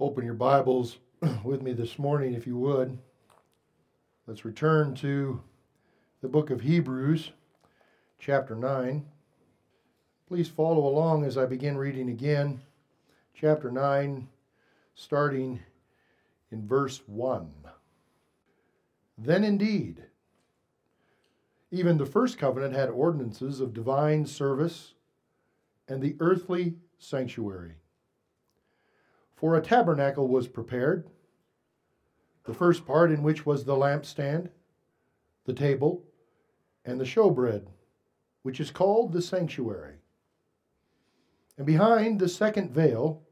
Open your Bibles with me this morning, if you would. Let's return to the book of Hebrews, chapter 9. Please follow along as I begin reading again. Chapter 9, starting in verse 1. Then indeed, even the first covenant had ordinances of divine service and the earthly sanctuary. For a tabernacle was prepared, the first part in which was the lampstand, the table, and the showbread, which is called the sanctuary. And behind the second veil,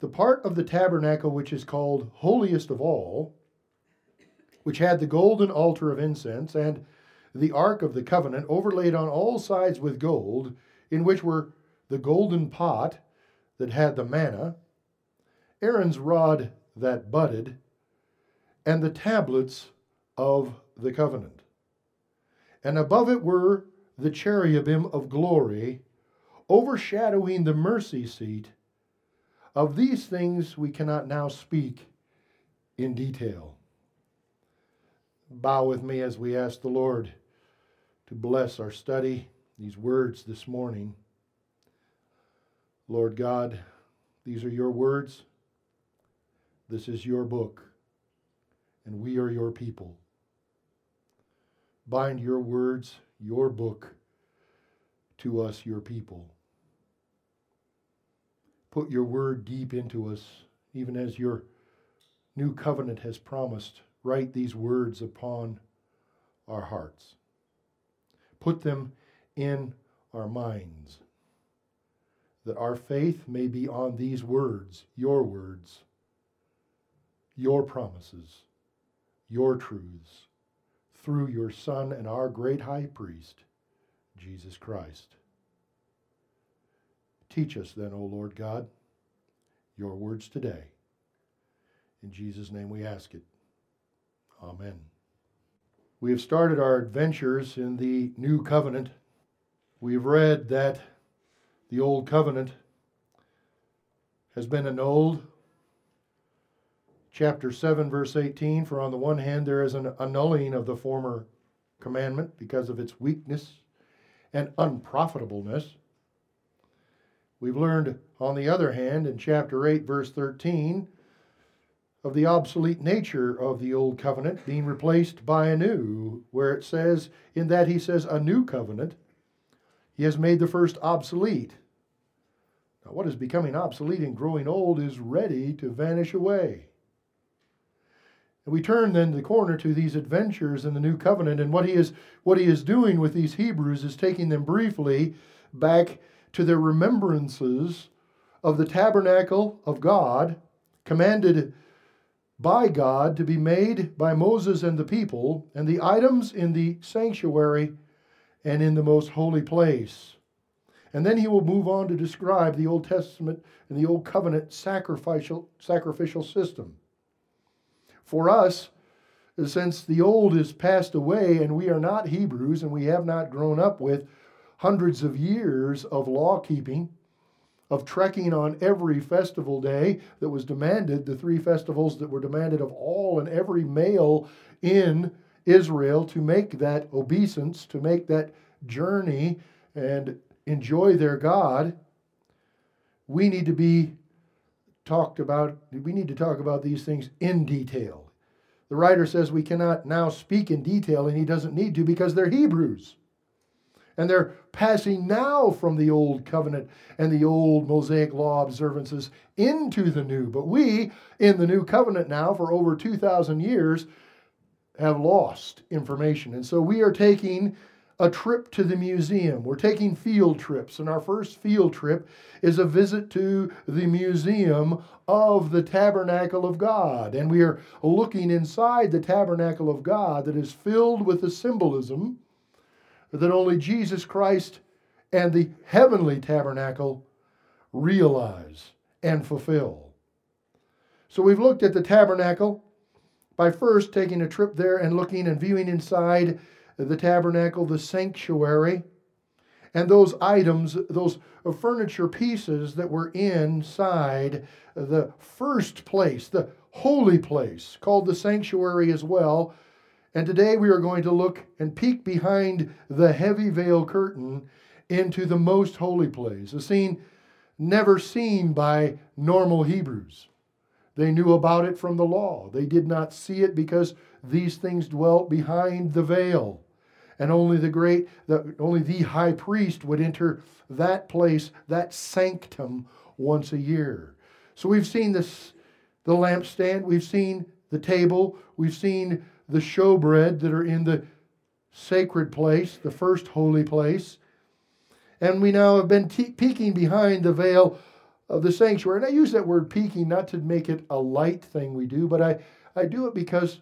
the part of the tabernacle which is called holiest of all, which had the golden altar of incense and the ark of the covenant overlaid on all sides with gold, in which were the golden pot that had the manna, Aaron's rod that budded, and the tablets of the covenant. And above it were the cherubim of glory, overshadowing the mercy seat. Of these things we cannot now speak in detail. Bow with me as we ask the Lord to bless our study, these words this morning. Lord God, these are your words. This is your book, and we are your people. Bind your words, your book, to us, your people. Put your word deep into us, even as your new covenant has promised. Write these words upon our hearts. Put them in our minds, that our faith may be on these words, your words your promises, your truths, through your Son and our great high priest, Jesus Christ. Teach us then, O Lord God, your words today. In Jesus' name we ask it. Amen. We have started our adventures in the new covenant. We've read that the old covenant has been annulled chapter 7, verse 18 For on the one hand, there is an annulling of the former commandment because of its weakness and unprofitableness. We've learned, on the other hand, in chapter 8, verse 13, of the obsolete nature of the old covenant being replaced by a new, where it says, in that he says, a new covenant, he has made the first obsolete. Now, what is becoming obsolete and growing old is ready to vanish away. And we turn then the corner to these adventures in the new covenant, and what he is what he is doing with these Hebrews is taking them briefly back to their remembrances of the tabernacle of God, commanded by God to be made by Moses and the people, and the items in the sanctuary and in the most holy place. And then he will move on to describe the Old Testament and the Old Covenant sacrificial, sacrificial system. For us, since the old is passed away and we are not Hebrews and we have not grown up with hundreds of years of law keeping, of trekking on every festival day that was demanded, the three festivals that were demanded of all and every male in Israel to make that obeisance, to make that journey and enjoy their God, we need to be talked about, we need to talk about these things in detail. The writer says we cannot now speak in detail, and he doesn't need to because they're Hebrews. And they're passing now from the old covenant and the old Mosaic law observances into the new. But we, in the new covenant now, for over 2,000 years, have lost information. And so we are taking a trip to the museum. We're taking field trips, and our first field trip is a visit to the museum of the tabernacle of God. And we are looking inside the tabernacle of God that is filled with the symbolism that only Jesus Christ and the heavenly tabernacle realize and fulfill. So we've looked at the tabernacle by first taking a trip there and looking and viewing inside the tabernacle, the sanctuary. And those items, those furniture pieces that were inside the first place, the holy place, called the sanctuary as well. And today we are going to look and peek behind the heavy veil curtain into the most holy place, a scene never seen by normal Hebrews. They knew about it from the law. They did not see it because these things dwelt behind the veil. And only the great, the, only the high priest would enter that place, that sanctum, once a year. So we've seen this, the lampstand, we've seen the table, we've seen the showbread that are in the sacred place, the first holy place. And we now have been te- peeking behind the veil of the sanctuary. And I use that word peeking not to make it a light thing we do, but I, I do it because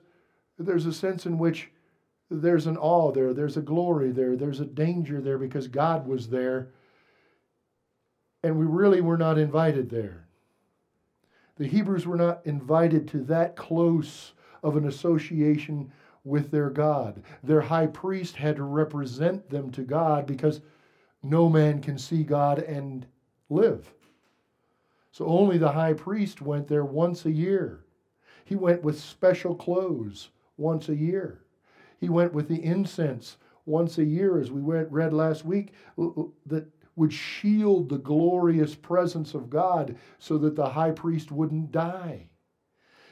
there's a sense in which there's an awe there, there's a glory there, there's a danger there because God was there. And we really were not invited there. The Hebrews were not invited to that close of an association with their God. Their high priest had to represent them to God because no man can see God and live. So only the high priest went there once a year. He went with special clothes once a year. He went with the incense once a year, as we read last week, uh, uh, that would shield the glorious presence of God so that the high priest wouldn't die.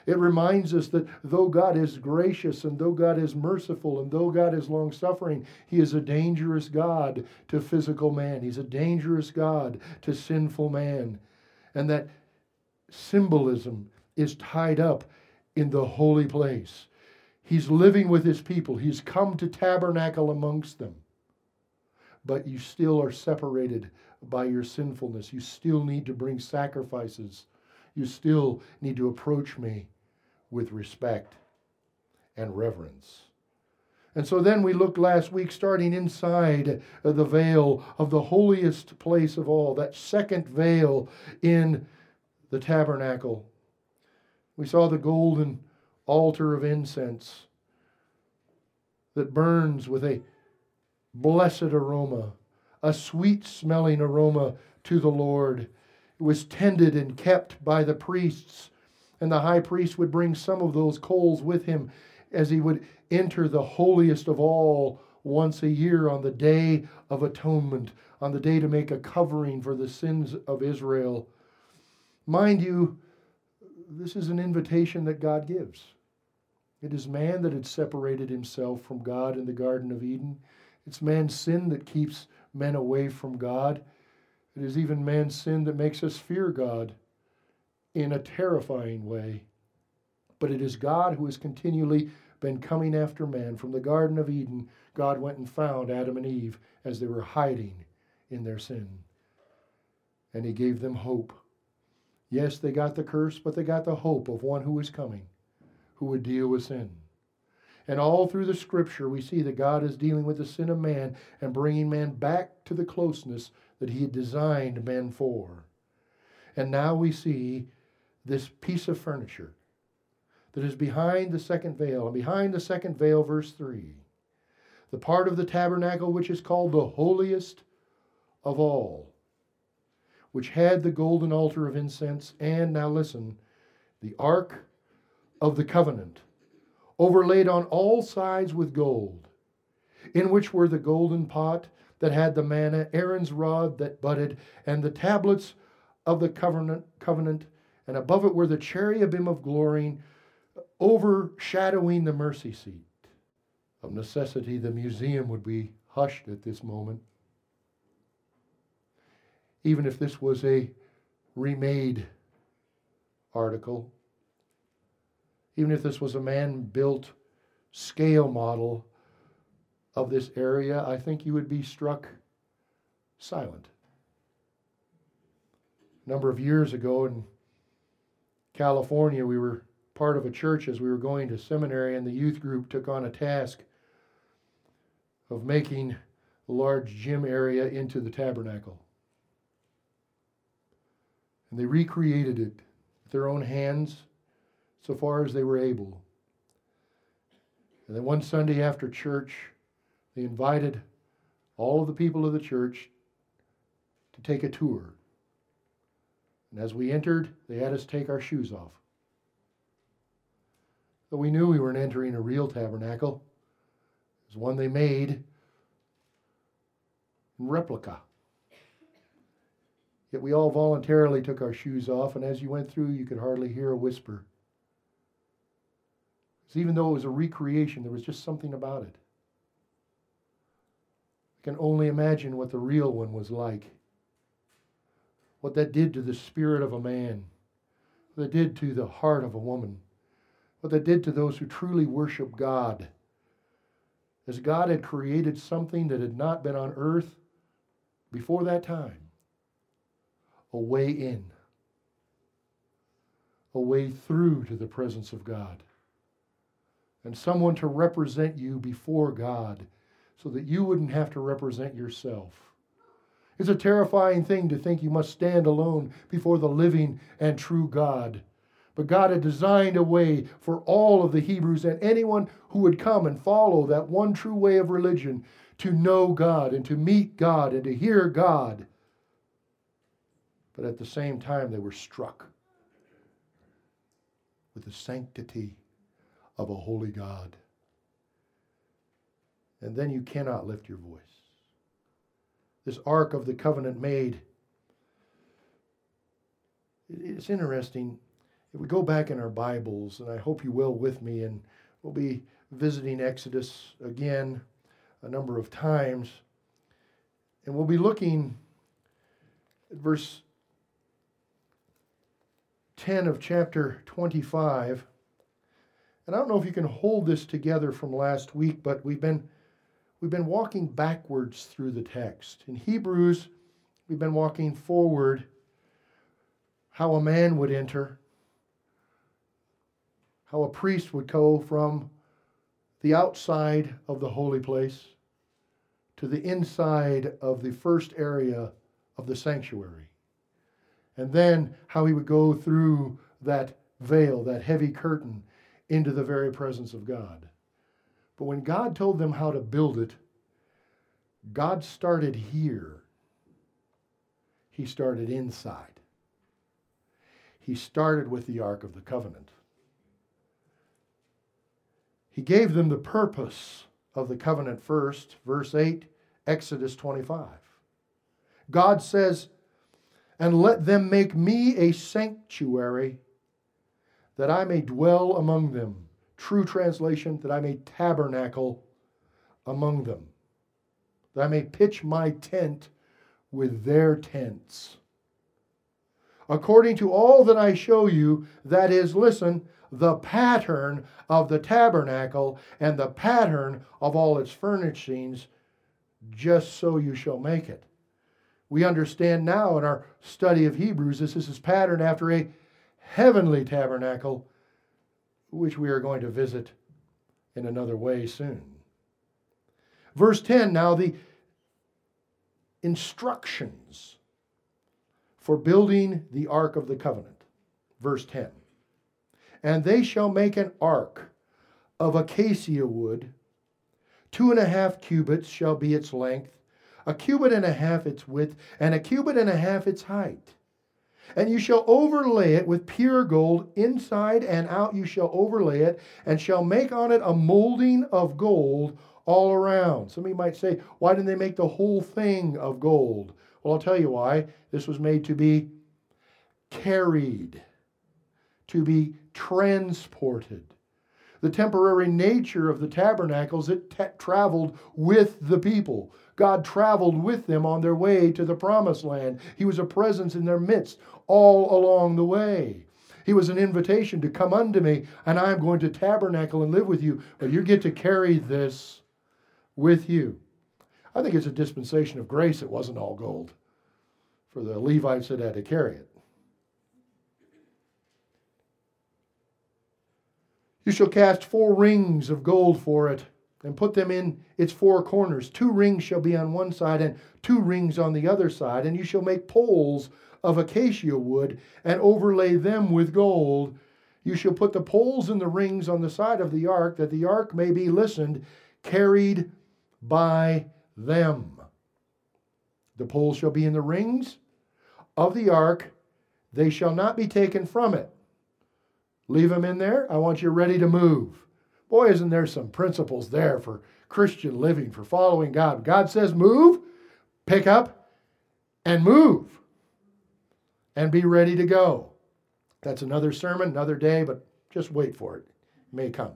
It reminds us that though God is gracious and though God is merciful and though God is long suffering, He is a dangerous God to physical man. He's a dangerous God to sinful man. And that symbolism is tied up in the holy place. He's living with His people, He's come to tabernacle amongst them. But you still are separated by your sinfulness. You still need to bring sacrifices. You still need to approach me with respect and reverence. And so then we looked last week, starting inside the veil of the holiest place of all, that second veil in the tabernacle. We saw the golden altar of incense that burns with a blessed aroma, a sweet smelling aroma to the Lord. It was tended and kept by the priests and the high priest would bring some of those coals with him as he would enter the holiest of all once a year on the day of atonement, on the day to make a covering for the sins of Israel. Mind you, this is an invitation that God gives. It is man that had separated himself from God in the Garden of Eden. It's man's sin that keeps men away from God. It is even man's sin that makes us fear God in a terrifying way. But it is God who has continually been coming after man. From the Garden of Eden, God went and found Adam and Eve as they were hiding in their sin. And he gave them hope. Yes, they got the curse, but they got the hope of one who was coming, who would deal with sin. And all through the scripture, we see that God is dealing with the sin of man and bringing man back to the closeness that he had designed man for. And now we see this piece of furniture that is behind the second veil. And behind the second veil, verse 3, the part of the tabernacle which is called the holiest of all, which had the golden altar of incense, and now listen, the ark of the covenant, overlaid on all sides with gold, in which were the golden pot that had the manna, Aaron's rod that budded, and the tablets of the covenant, covenant and above it were the cherubim of glory overshadowing the mercy seat. Of necessity, the museum would be hushed at this moment. Even if this was a remade article, even if this was a man built scale model of this area, I think you would be struck silent. A number of years ago, in California, we were part of a church as we were going to seminary, and the youth group took on a task of making the large gym area into the tabernacle. And they recreated it with their own hands so far as they were able. And then one Sunday after church, they invited all of the people of the church to take a tour. And as we entered, they had us take our shoes off. So we knew we weren't entering a real tabernacle. It was one they made in replica. Yet we all voluntarily took our shoes off, and as you went through, you could hardly hear a whisper. Because even though it was a recreation, there was just something about it. I can only imagine what the real one was like. What that did to the spirit of a man, what that did to the heart of a woman, what that did to those who truly worship God. As God had created something that had not been on earth before that time a way in, a way through to the presence of God, and someone to represent you before God so that you wouldn't have to represent yourself. It's a terrifying thing to think you must stand alone before the living and true God. But God had designed a way for all of the Hebrews and anyone who would come and follow that one true way of religion to know God and to meet God and to hear God but at the same time, they were struck with the sanctity of a holy God. And then you cannot lift your voice. This Ark of the Covenant made. It's interesting. If we go back in our Bibles, and I hope you will with me, and we'll be visiting Exodus again a number of times, and we'll be looking at verse 10 of chapter 25. And I don't know if you can hold this together from last week, but we've been we've been walking backwards through the text. In Hebrews, we've been walking forward how a man would enter, how a priest would go from the outside of the holy place to the inside of the first area of the sanctuary and then how he would go through that veil, that heavy curtain, into the very presence of God. But when God told them how to build it, God started here. He started inside. He started with the Ark of the Covenant. He gave them the purpose of the covenant first, verse 8, Exodus 25. God says, and let them make me a sanctuary that I may dwell among them. True translation, that I may tabernacle among them, that I may pitch my tent with their tents. According to all that I show you, that is, listen, the pattern of the tabernacle and the pattern of all its furnishings, just so you shall make it. We understand now in our study of Hebrews this is patterned after a heavenly tabernacle, which we are going to visit in another way soon. Verse 10 now the instructions for building the ark of the covenant. Verse 10 And they shall make an ark of acacia wood, two and a half cubits shall be its length a cubit and a half its width, and a cubit and a half its height. And you shall overlay it with pure gold, inside and out you shall overlay it, and shall make on it a molding of gold all around. Somebody might say, why didn't they make the whole thing of gold? Well, I'll tell you why. This was made to be carried, to be transported. The temporary nature of the tabernacles, it t- traveled with the people. God traveled with them on their way to the promised land. He was a presence in their midst all along the way. He was an invitation to come unto me, and I'm going to tabernacle and live with you, but you get to carry this with you. I think it's a dispensation of grace. It wasn't all gold for the Levites that had to carry it. You shall cast four rings of gold for it and put them in its four corners. Two rings shall be on one side and two rings on the other side, and you shall make poles of acacia wood and overlay them with gold. You shall put the poles and the rings on the side of the ark, that the ark may be listened, carried by them. The poles shall be in the rings of the ark, they shall not be taken from it. Leave them in there. I want you ready to move. Boy, isn't there some principles there for Christian living, for following God? God says move, pick up, and move, and be ready to go. That's another sermon, another day, but just wait for it. It may come.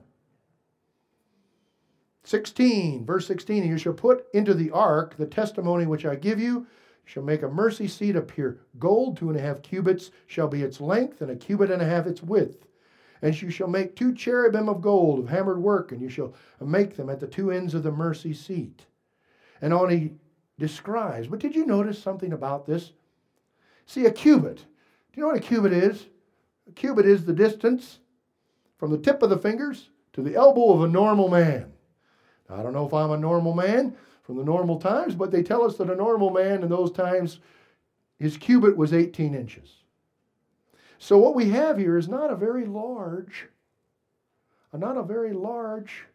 16, verse 16, you shall put into the ark the testimony which I give you. You shall make a mercy seat appear. gold, two and a half cubits shall be its length, and a cubit and a half its width. And you shall make two cherubim of gold of hammered work, and you shall make them at the two ends of the mercy seat. And on he describes, but did you notice something about this? See, a cubit. Do you know what a cubit is? A cubit is the distance from the tip of the fingers to the elbow of a normal man. I don't know if I'm a normal man from the normal times, but they tell us that a normal man in those times, his cubit was 18 inches. So what we have here is not a very large, uh, not a very large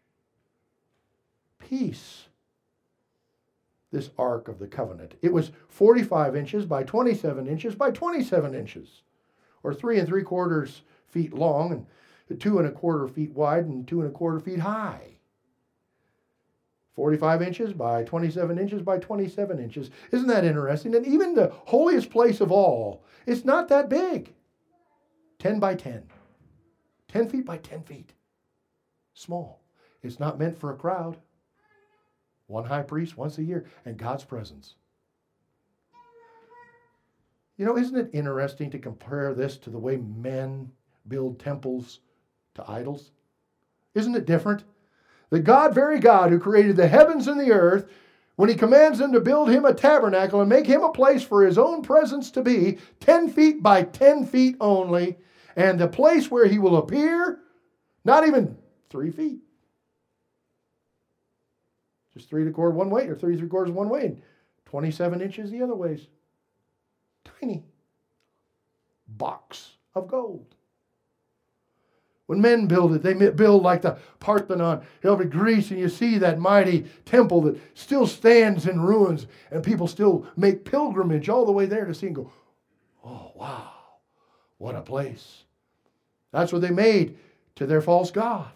piece. This Ark of the Covenant. It was 45 inches by 27 inches by 27 inches, or three and three quarters feet long and two and a quarter feet wide and two and a quarter feet high. 45 inches by 27 inches by 27 inches. Isn't that interesting? And even the holiest place of all, it's not that big 10 by 10. 10 feet by 10 feet. Small. It's not meant for a crowd. One high priest once a year and God's presence. You know, isn't it interesting to compare this to the way men build temples to idols? Isn't it different? The God, very God, who created the heavens and the earth, when he commands them to build him a tabernacle and make him a place for his own presence to be, 10 feet by 10 feet only, and the place where he will appear, not even three feet. Just three to quarter one way, or three three quarters one way, and 27 inches the other ways. Tiny box of gold. When men build it, they build like the Parthenon over Greece, and you see that mighty temple that still stands in ruins, and people still make pilgrimage all the way there to see and go, oh, wow, what a place. That's what they made to their false God.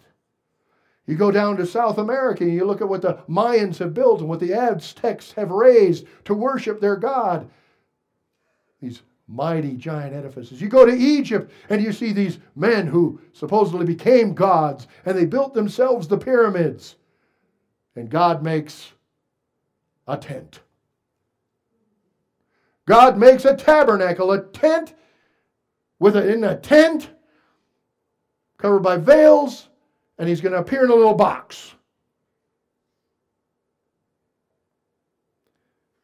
You go down to South America and you look at what the Mayans have built and what the Aztecs have raised to worship their God. These mighty giant edifices. You go to Egypt and you see these men who supposedly became gods and they built themselves the pyramids. And God makes a tent. God makes a tabernacle, a tent with a, in a tent covered by veils, and he's going to appear in a little box.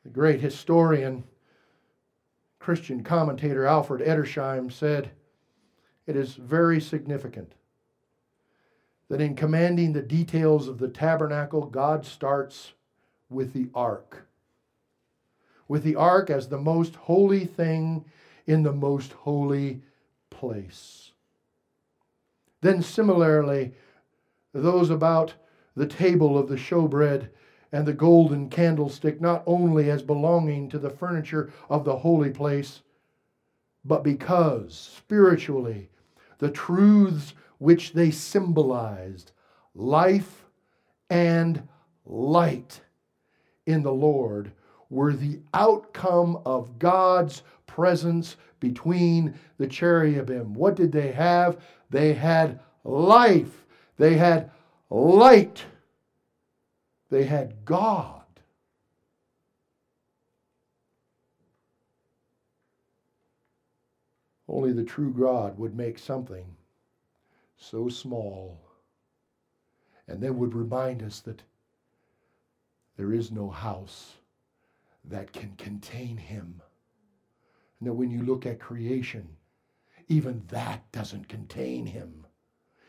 The great historian Christian commentator Alfred Edersheim said, It is very significant that in commanding the details of the tabernacle, God starts with the ark. With the ark as the most holy thing in the most holy place. Then, similarly, those about the table of the showbread and the golden candlestick not only as belonging to the furniture of the holy place, but because spiritually the truths which they symbolized, life and light in the Lord, were the outcome of God's presence between the cherubim. What did they have? They had life, they had light they had God. Only the true God would make something so small and then would remind us that there is no house that can contain him. And that when you look at creation, even that doesn't contain him.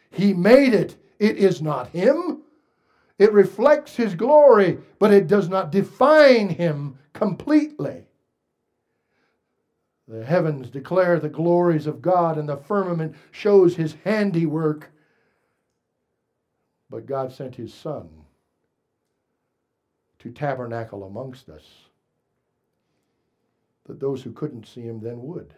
He made it. It is not him. It reflects his glory, but it does not define him completely. The heavens declare the glories of God, and the firmament shows his handiwork. But God sent his Son to tabernacle amongst us. that those who couldn't see him then would.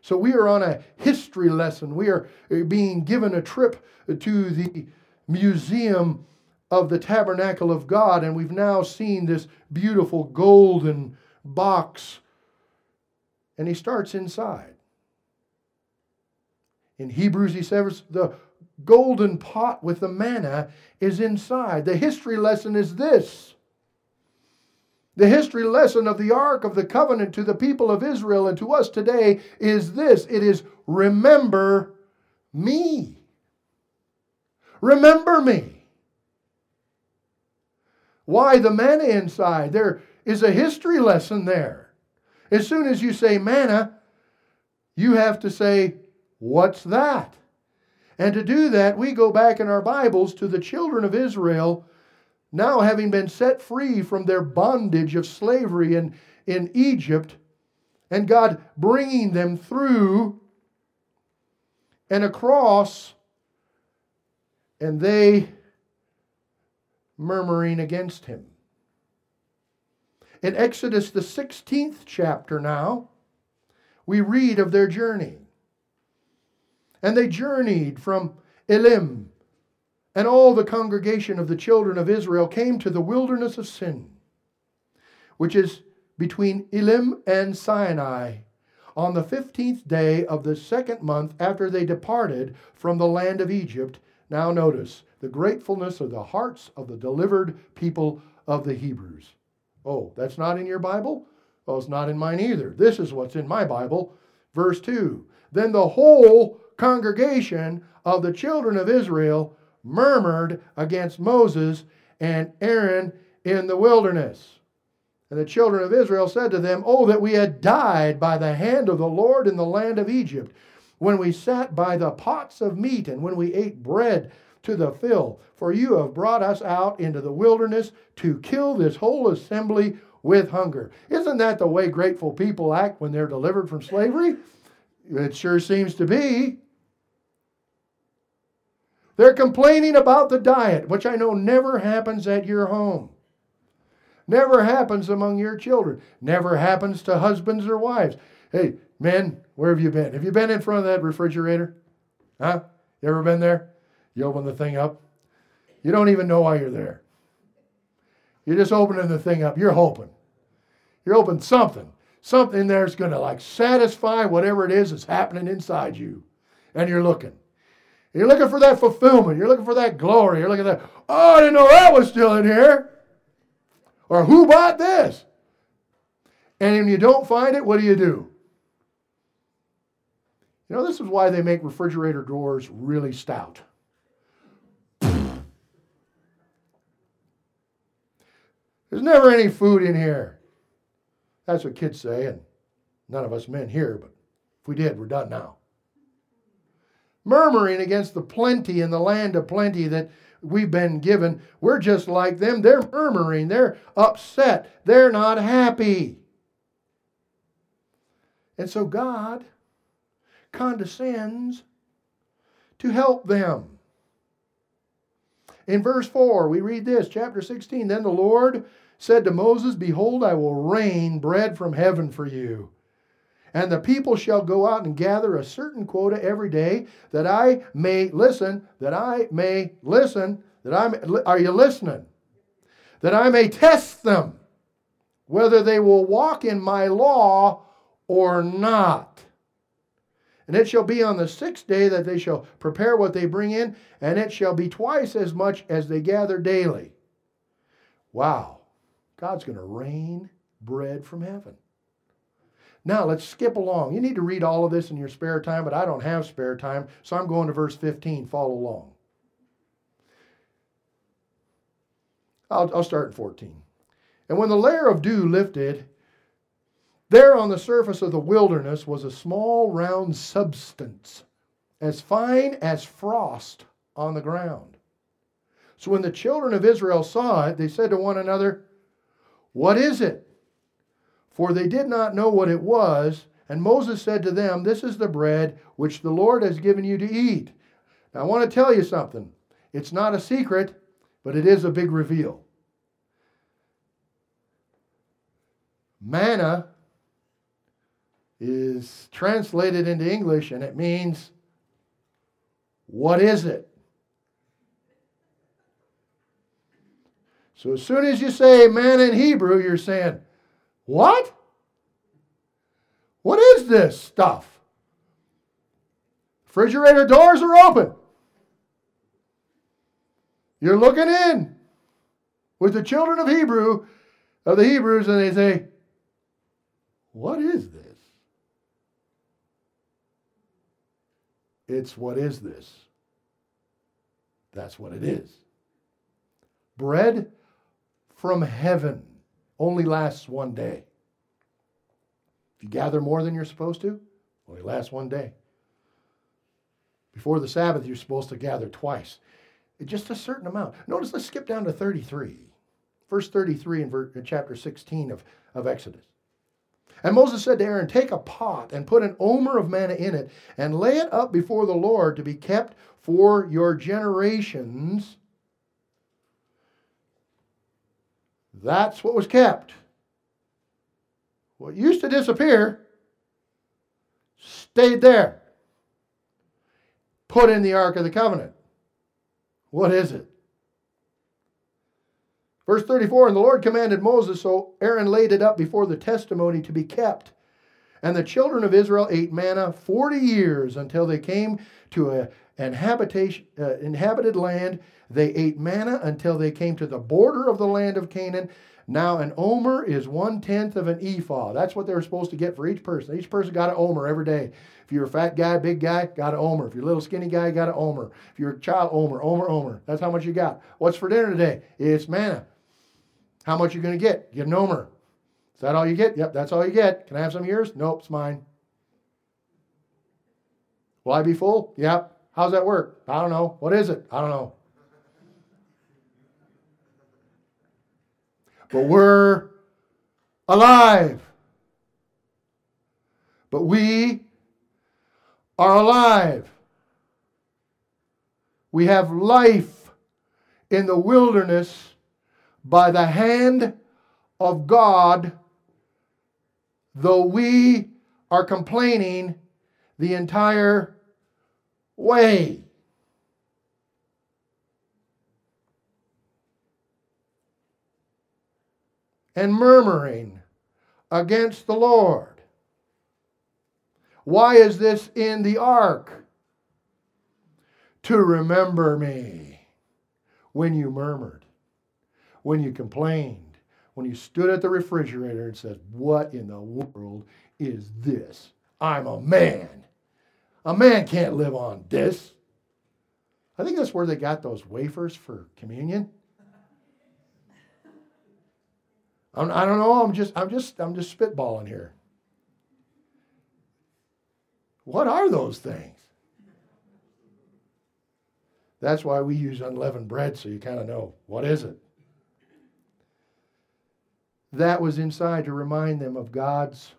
So we are on a history lesson. We are being given a trip to the museum of the tabernacle of God, and we've now seen this beautiful golden box. And he starts inside. In Hebrews, he says the golden pot with the manna is inside. The history lesson is this. The history lesson of the Ark of the Covenant to the people of Israel and to us today is this it is remember me. Remember me. Why the manna inside? There is a history lesson there. As soon as you say manna, you have to say, What's that? And to do that, we go back in our Bibles to the children of Israel, now having been set free from their bondage of slavery in, in Egypt, and God bringing them through and across, and they murmuring against him. In Exodus, the 16th chapter, now, we read of their journey. And they journeyed from Elim, and all the congregation of the children of Israel came to the wilderness of Sin, which is between Elim and Sinai, on the fifteenth day of the second month after they departed from the land of Egypt. Now, notice the gratefulness of the hearts of the delivered people of the Hebrews. Oh, that's not in your Bible? Well, it's not in mine either. This is what's in my Bible. Verse 2 Then the whole congregation of the children of Israel murmured against Moses and Aaron in the wilderness. And the children of Israel said to them, Oh, that we had died by the hand of the Lord in the land of Egypt, when we sat by the pots of meat and when we ate bread to the fill. For you have brought us out into the wilderness to kill this whole assembly with hunger. Isn't that the way grateful people act when they're delivered from slavery? It sure seems to be. They're complaining about the diet, which I know never happens at your home. Never happens among your children. Never happens to husbands or wives. Hey, men, where have you been? Have you been in front of that refrigerator? Huh? You ever been there? You open the thing up. You don't even know why you're there. You're just opening the thing up. You're hoping. You're hoping something, something there's going to like satisfy whatever it is that's happening inside you. And you're looking. You're looking for that fulfillment. You're looking for that glory. You're looking at that, oh, I didn't know that was still in here. Or who bought this? And if you don't find it, what do you do? You know, this is why they make refrigerator drawers really stout. There's never any food in here. That's what kids say, and none of us men here, but if we did, we're done now murmuring against the plenty in the land of plenty that we've been given. We're just like them. They're murmuring, they're upset, they're not happy. And so God condescends to help them. In verse 4, we read this, chapter 16 Then the Lord said to Moses, Behold, I will rain bread from heaven for you and the people shall go out and gather a certain quota every day, that I may listen, that I may listen, that I may, are you listening? That I may test them, whether they will walk in my law or not. And it shall be on the sixth day that they shall prepare what they bring in, and it shall be twice as much as they gather daily. Wow. God's going to rain bread from heaven. Now let's skip along. You need to read all of this in your spare time, but I don't have spare time, so I'm going to verse 15. Follow along. I'll, I'll start in 14. And when the layer of dew lifted, there on the surface of the wilderness was a small round substance, as fine as frost on the ground. So when the children of Israel saw it, they said to one another, What is it? for they did not know what it was. And Moses said to them, This is the bread which the Lord has given you to eat. Now, I want to tell you something. It's not a secret, but it is a big reveal. Manna is translated into English and it means, What is it? So as soon as you say man in Hebrew, you're saying, What? What is this stuff? Refrigerator doors are open. You're looking in with the children of Hebrew, of the Hebrews, and they say, What is this? It's what is this? That's what it is. Bread from heaven only lasts one day. If you gather more than you're supposed to, only lasts one day. Before the Sabbath, you're supposed to gather twice. Just a certain amount. Notice, let's skip down to 33. Verse 33 in, chapter 16 of, of Exodus. And Moses said to Aaron, Take a pot and put an omer of manna in it, and lay it up before the Lord to be kept for your generations. That's what was kept. What used to disappear stayed there. Put in the Ark of the Covenant. What is it? Verse 34 And the Lord commanded Moses, so Aaron laid it up before the testimony to be kept. And the children of Israel ate manna 40 years until they came to a, an uh, inhabited land. They ate manna until they came to the border of the land of Canaan. Now, an omer is one tenth of an ephah. That's what they were supposed to get for each person. Each person got an omer every day. If you're a fat guy, big guy, got an omer. If you're a little skinny guy, got an omer. If you're a child, omer, omer, omer. That's how much you got. What's for dinner today? It's manna. How much you going to get? Get an omer. Is that all you get? Yep, that's all you get. Can I have some yours? Nope, it's mine. Will I be full? Yep. How's that work? I don't know. What is it? I don't know. But we're alive. But we are alive. We have life in the wilderness by the hand of God, though we are complaining the entire way. And murmuring against the Lord. Why is this in the ark? To remember me when you murmured when you complained, when you stood at the refrigerator and said, What in the world is this? I'm a man. A man can't live on this. I think that's where they got those wafers for communion. I'm, I do not know. I'm just, I'm just, I'm just spitballing here. What are those things? That's why we use unleavened bread, so you kind of know what is it that was inside to remind them of God's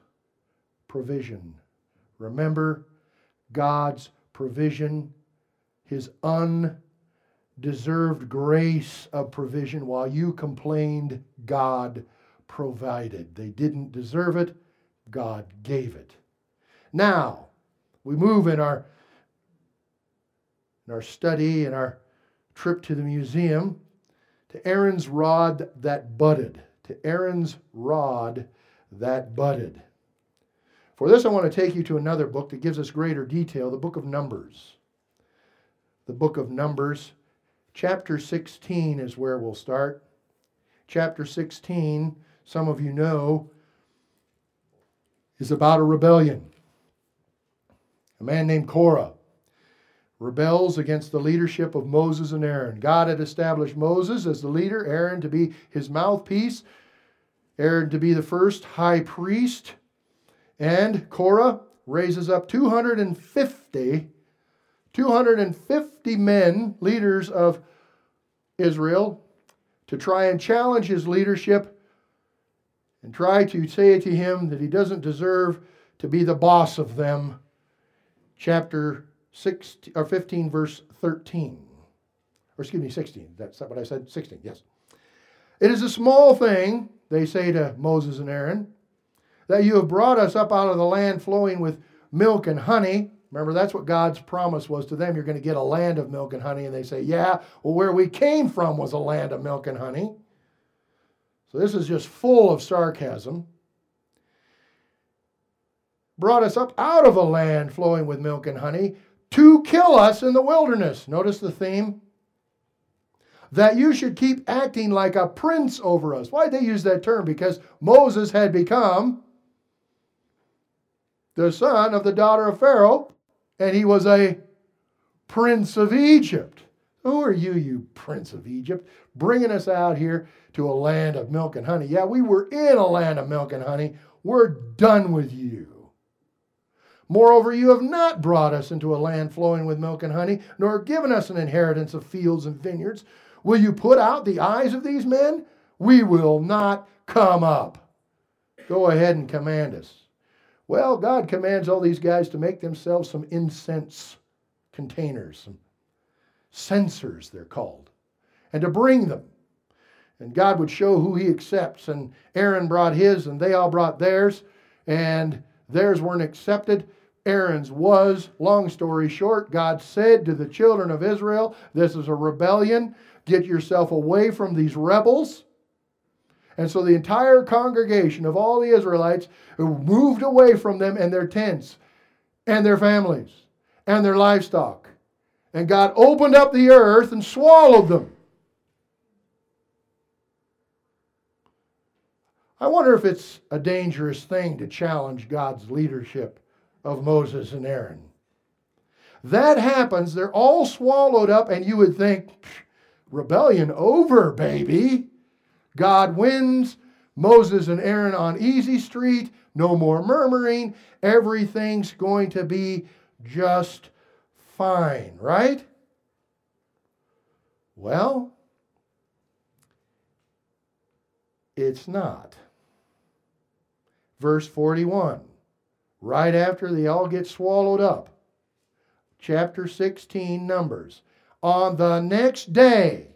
provision. Remember God's provision, His undeserved grace of provision. While you complained, God provided. They didn't deserve it, God gave it. Now, we move in our, in our study and our trip to the museum to Aaron's rod that budded to Aaron's rod that budded. For this, I want to take you to another book that gives us greater detail the book of Numbers. The book of Numbers, chapter 16 is where we'll start. Chapter 16, some of you know, is about a rebellion. A man named Korah rebels against the leadership of Moses and Aaron. God had established Moses as the leader, Aaron to be his mouthpiece, Aaron to be the first high priest, and Korah raises up 250 250 men, leaders of Israel, to try and challenge his leadership and try to say to him that he doesn't deserve to be the boss of them. Chapter 16, or 15, verse 13. Or excuse me, 16. That's what I said. 16, yes. It is a small thing, they say to Moses and Aaron, that you have brought us up out of the land flowing with milk and honey. Remember, that's what God's promise was to them. You're going to get a land of milk and honey. And they say, Yeah, well, where we came from was a land of milk and honey. So this is just full of sarcasm. Brought us up out of a land flowing with milk and honey to kill us in the wilderness. Notice the theme that you should keep acting like a prince over us. Why'd they use that term? Because Moses had become the son of the daughter of Pharaoh, and he was a prince of Egypt. Who are you, you prince of Egypt, bringing us out here to a land of milk and honey? Yeah, we were in a land of milk and honey. We're done with you. Moreover, you have not brought us into a land flowing with milk and honey, nor given us an inheritance of fields and vineyards. Will you put out the eyes of these men? We will not come up. Go ahead and command us. Well, God commands all these guys to make themselves some incense containers, some censers, they're called, and to bring them. And God would show who he accepts. And Aaron brought his, and they all brought theirs, and theirs weren't accepted. Aaron's was. Long story short, God said to the children of Israel, This is a rebellion. Get yourself away from these rebels. And so the entire congregation of all the Israelites moved away from them and their tents and their families and their livestock. And God opened up the earth and swallowed them. I wonder if it's a dangerous thing to challenge God's leadership of Moses and Aaron. That happens, they're all swallowed up, and you would think, rebellion over, baby. God wins. Moses and Aaron on easy street. No more murmuring. Everything's going to be just fine, right? Well, it's not. Verse 41, right after they all get swallowed up. Chapter 16, Numbers. On the next day,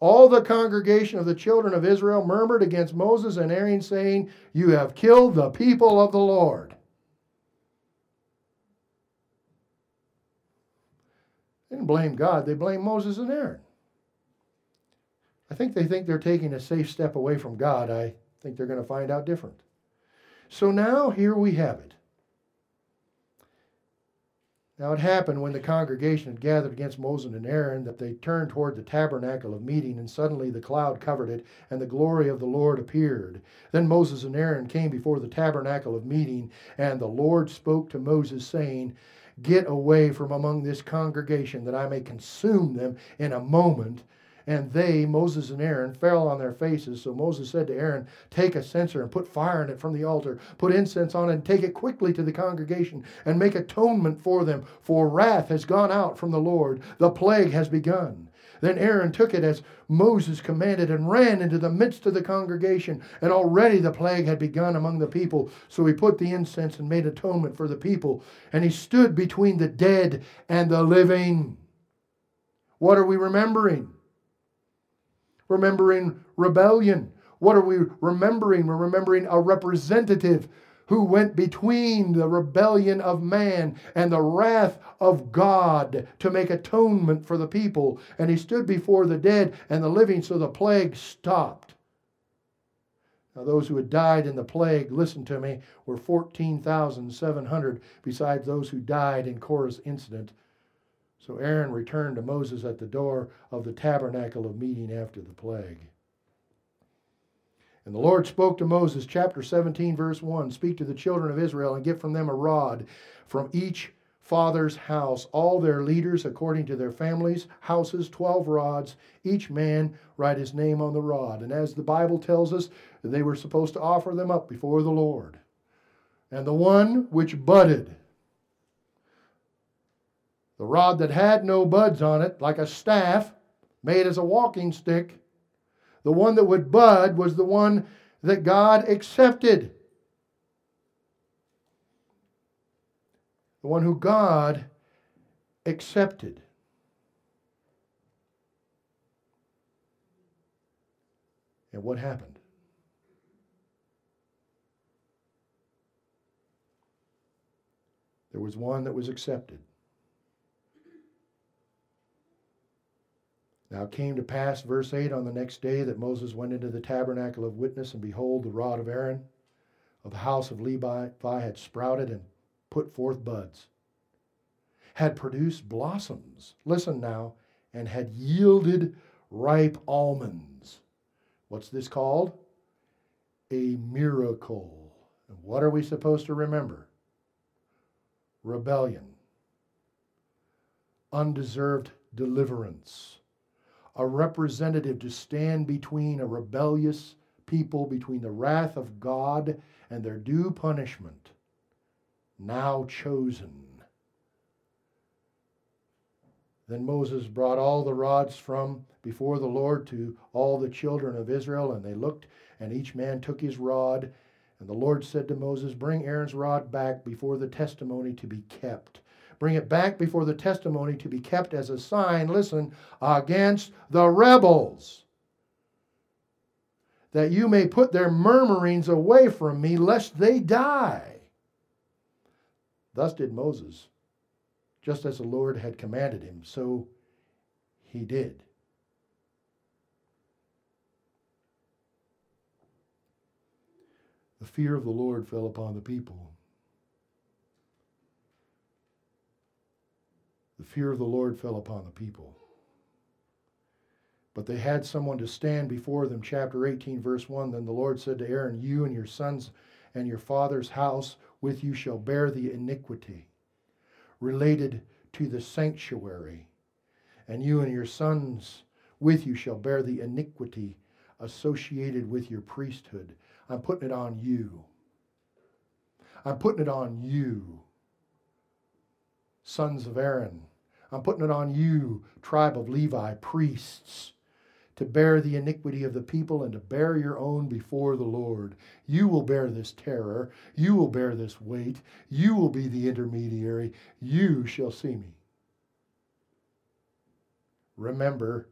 all the congregation of the children of Israel murmured against Moses and Aaron, saying, You have killed the people of the Lord. They didn't blame God, they blame Moses and Aaron. I think they think they're taking a safe step away from God. I think they're going to find out different. So now here we have it. Now it happened when the congregation had gathered against Moses and Aaron that they turned toward the tabernacle of meeting, and suddenly the cloud covered it, and the glory of the Lord appeared. Then Moses and Aaron came before the tabernacle of meeting, and the Lord spoke to Moses, saying, Get away from among this congregation, that I may consume them in a moment. And they, Moses and Aaron, fell on their faces. So Moses said to Aaron, Take a censer and put fire in it from the altar. Put incense on it and take it quickly to the congregation and make atonement for them. For wrath has gone out from the Lord. The plague has begun. Then Aaron took it as Moses commanded and ran into the midst of the congregation. And already the plague had begun among the people. So he put the incense and made atonement for the people. And he stood between the dead and the living. What are we remembering? Remembering rebellion. What are we remembering? We're remembering a representative who went between the rebellion of man and the wrath of God to make atonement for the people. And he stood before the dead and the living, so the plague stopped. Now, those who had died in the plague, listen to me, were 14,700, besides those who died in Korah's incident so Aaron returned to Moses at the door of the tabernacle of meeting after the plague. And the Lord spoke to Moses, chapter 17, verse 1 Speak to the children of Israel and get from them a rod from each father's house, all their leaders according to their families' houses, 12 rods, each man write his name on the rod. And as the Bible tells us, they were supposed to offer them up before the Lord. And the one which budded, the rod that had no buds on it, like a staff, made as a walking stick. The one that would bud was the one that God accepted. The one who God accepted. And what happened? There was one that was accepted. Now it came to pass, verse 8, on the next day that Moses went into the tabernacle of witness, and behold, the rod of Aaron of the house of Levi had sprouted and put forth buds, had produced blossoms. Listen now, and had yielded ripe almonds. What's this called? A miracle. And what are we supposed to remember? Rebellion, undeserved deliverance, a representative to stand between a rebellious people, between the wrath of God and their due punishment, now chosen. Then Moses brought all the rods from before the Lord to all the children of Israel, and they looked, and each man took his rod. And the Lord said to Moses, Bring Aaron's rod back before the testimony to be kept. Bring it back before the testimony to be kept as a sign, listen, against the rebels that you may put their murmurings away from me, lest they die. Thus did Moses, just as the Lord had commanded him, so he did. The fear of the Lord fell upon the people. The fear of the Lord fell upon the people. But they had someone to stand before them. Chapter 18, verse 1 Then the Lord said to Aaron, You and your sons and your father's house with you shall bear the iniquity related to the sanctuary, and you and your sons with you shall bear the iniquity associated with your priesthood. I'm putting it on you. I'm putting it on you, sons of Aaron. I'm putting it on you, tribe of Levi, priests to bear the iniquity of the people and to bear your own before the Lord. You will bear this terror. You will bear this weight. You will be the intermediary. You shall see me. Remember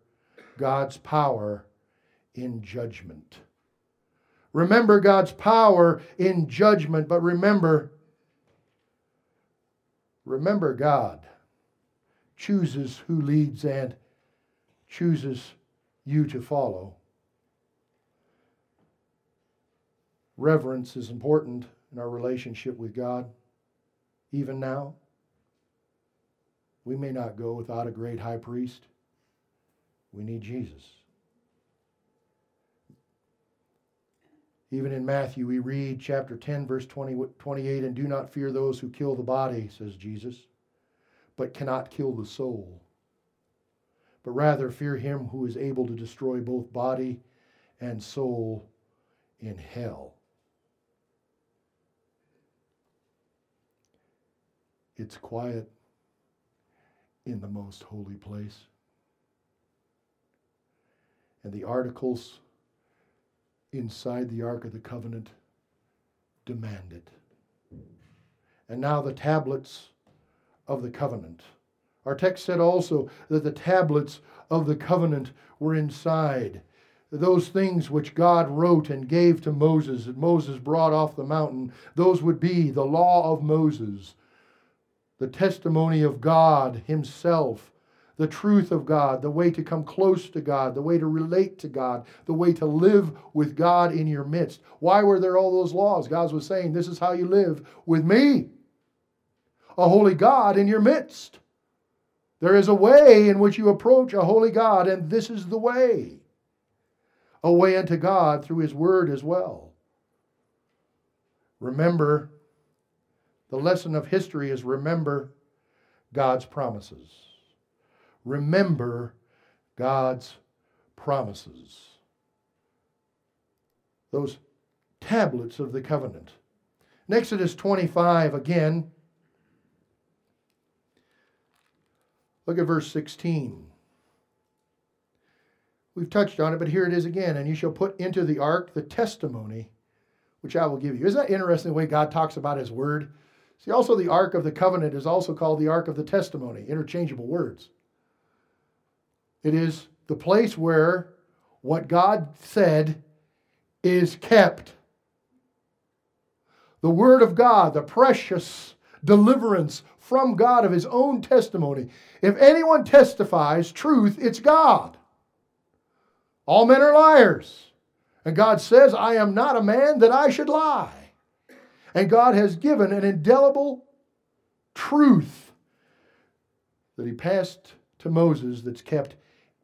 God's power in judgment. Remember God's power in judgment, but remember, remember God chooses who leads and chooses you to follow. Reverence is important in our relationship with God, even now. We may not go without a great high priest. We need Jesus. Even in Matthew, we read chapter 10, verse 20, 28, and do not fear those who kill the body, says Jesus, but cannot kill the soul but rather fear him who is able to destroy both body and soul in hell. It's quiet in the most holy place. And the articles inside the Ark of the Covenant demand it. And now the tablets of the covenant our text said also that the tablets of the covenant were inside. Those things which God wrote and gave to Moses, that Moses brought off the mountain, those would be the law of Moses, the testimony of God Himself, the truth of God, the way to come close to God, the way to relate to God, the way to live with God in your midst. Why were there all those laws? God was saying, This is how you live with me, a holy God in your midst. There is a way in which you approach a holy God, and this is the way. A way unto God through His Word as well. Remember, the lesson of history is remember God's promises. Remember God's promises. Those tablets of the covenant. In Exodus 25, again, Look at verse 16. We've touched on it, but here it is again. And you shall put into the ark the testimony which I will give you. Isn't that interesting the way God talks about his word? See, also the ark of the covenant is also called the ark of the testimony, interchangeable words. It is the place where what God said is kept. The word of God, the precious deliverance from God of his own testimony. If anyone testifies truth, it's God. All men are liars. And God says, I am not a man that I should lie. And God has given an indelible truth that he passed to Moses that's kept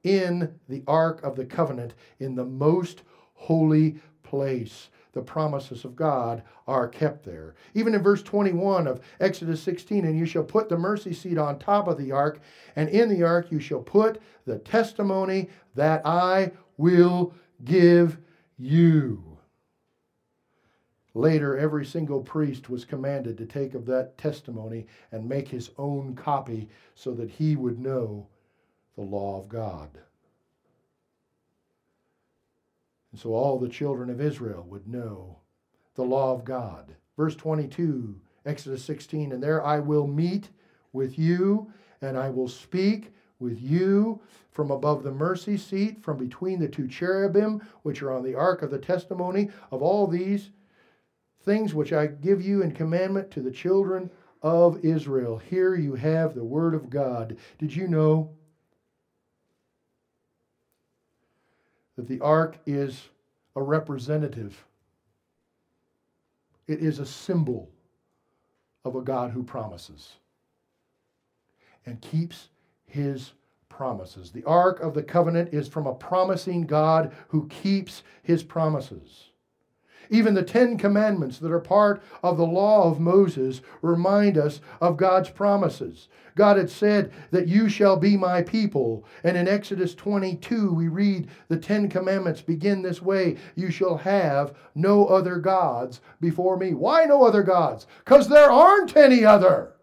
in the Ark of the Covenant in the most holy place. The promises of God are kept there. Even in verse 21 of Exodus 16, and you shall put the mercy seat on top of the ark, and in the ark you shall put the testimony that I will give you. Later, every single priest was commanded to take of that testimony and make his own copy so that he would know the law of God. And so all the children of Israel would know the law of God. Verse 22, Exodus 16, and there I will meet with you, and I will speak with you from above the mercy seat, from between the two cherubim, which are on the ark of the testimony, of all these things which I give you in commandment to the children of Israel. Here you have the word of God. Did you know that the ark is a representative, it is a symbol of a God who promises and keeps his promises. The Ark of the Covenant is from a promising God who keeps his promises. Even the Ten Commandments that are part of the law of Moses remind us of God's promises. God had said that you shall be my people. And in Exodus 22, we read the Ten Commandments begin this way You shall have no other gods before me. Why no other gods? Because there aren't any other.